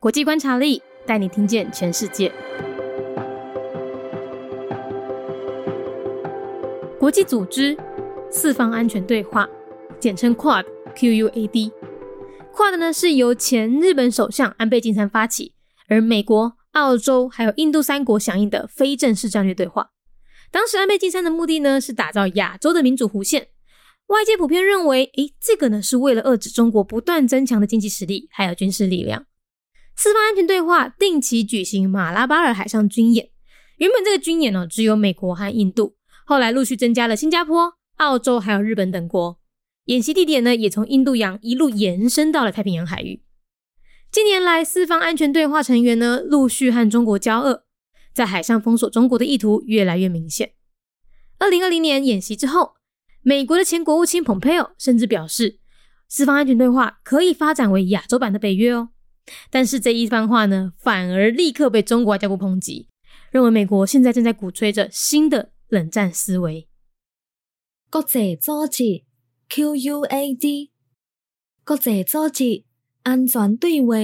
国际观察力带你听见全世界。国际组织四方安全对话，简称 Quad（Q-U-A-D）。Quad 呢是由前日本首相安倍晋三发起，而美国、澳洲还有印度三国响应的非正式战略对话。当时安倍晋三的目的呢是打造亚洲的民主弧线。外界普遍认为，诶，这个呢是为了遏制中国不断增强的经济实力还有军事力量。四方安全对话定期举行马拉巴尔海上军演，原本这个军演呢只有美国和印度，后来陆续增加了新加坡、澳洲还有日本等国。演习地点呢也从印度洋一路延伸到了太平洋海域。近年来，四方安全对话成员呢陆续和中国交恶，在海上封锁中国的意图越来越明显。二零二零年演习之后，美国的前国务卿蓬佩奥甚至表示，四方安全对话可以发展为亚洲版的北约哦。但是这一番话呢，反而立刻被中国外交部抨击，认为美国现在正在鼓吹着新的冷战思维。国际组织 QUAD，国际组织安全对话，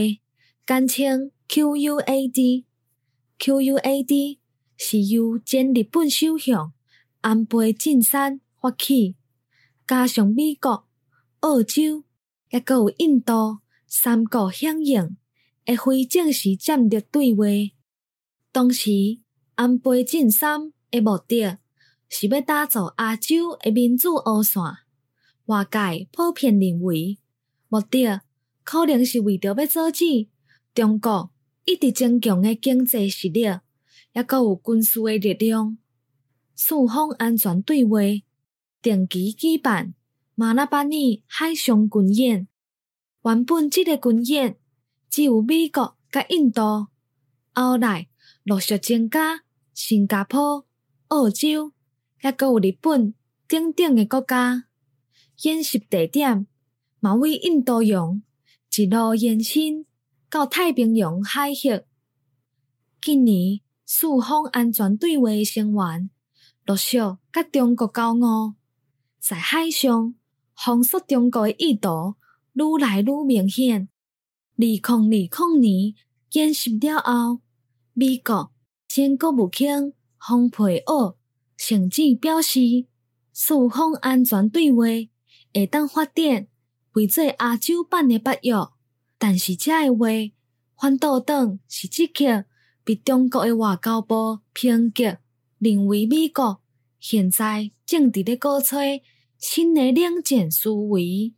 简称 QUAD，QUAD 是由前日本首相安倍晋三发起，加上美国、澳洲，也阁有印度。三国响应会非正式战略对话，当时安倍晋三的目的是要打造亚洲的民主乌线。外界普遍认为，目的可能是为着要阻止中国一直增强的经济实力，也阁有军事的力量。四方安全对话定期举办马拉巴尼海上军演。原本即个军演只有美国甲印度，后来陆续增加新加坡、澳洲，抑阁有日本等等的国家。演习地点嘛为印度洋一路延伸到太平洋海域。今年四方安全对话成员陆续甲中国交恶，在海上封锁中国的意图。愈来愈明显。二零二零年建成了后，美国前国务卿蓬佩奥甚至表示，四方安全对话会当发展为做亚洲版的北约。但是，这个话反倒当是即刻被中国的外交部抨击，认为美国现在正伫咧鼓吹新的冷战思维。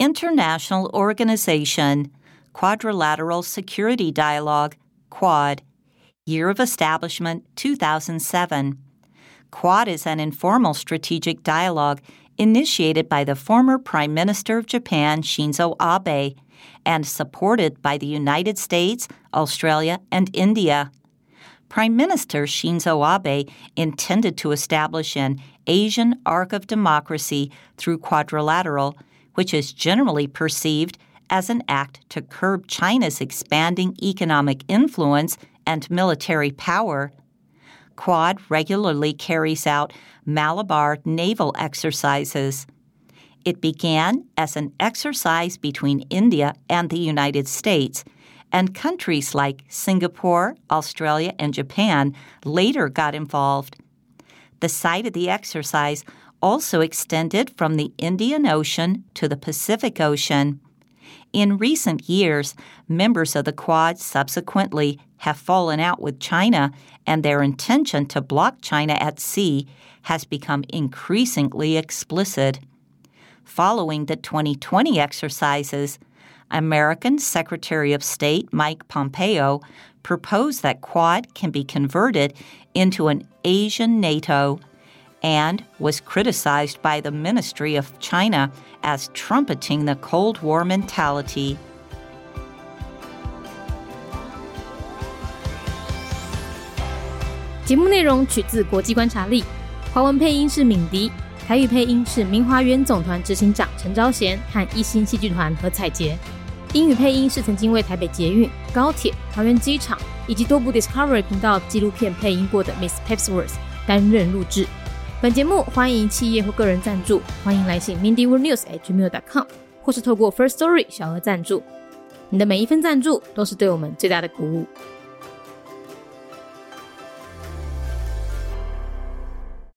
International Organization, Quadrilateral Security Dialogue, Quad, Year of Establishment 2007. Quad is an informal strategic dialogue initiated by the former Prime Minister of Japan, Shinzo Abe, and supported by the United States, Australia, and India. Prime Minister Shinzo Abe intended to establish an Asian arc of democracy through quadrilateral which is generally perceived as an act to curb China's expanding economic influence and military power. Quad regularly carries out Malabar naval exercises. It began as an exercise between India and the United States, and countries like Singapore, Australia, and Japan later got involved. The site of the exercise also extended from the Indian Ocean to the Pacific Ocean. In recent years, members of the Quad subsequently have fallen out with China, and their intention to block China at sea has become increasingly explicit. Following the 2020 exercises, American Secretary of State Mike Pompeo proposed that Quad can be converted into an Asian NATO and was criticized by the Ministry of China as trumpeting the Cold War mentality. 节目内容取自国际观察力，华文配音是敏迪，台语配音是明华园总团执行长陈昭贤和一星戏剧团何彩杰，英语配音是曾经为台北捷运、高铁、桃园机场以及多部 Discovery 频道纪录片配音过的 Miss Pepsworth 担任录制。 本节目欢迎企业或个人赞助，欢迎来信 mindyworldnews@gmail.com，或是透过 First Story 小额赞助。你的每一份赞助都是对我们最大的鼓舞。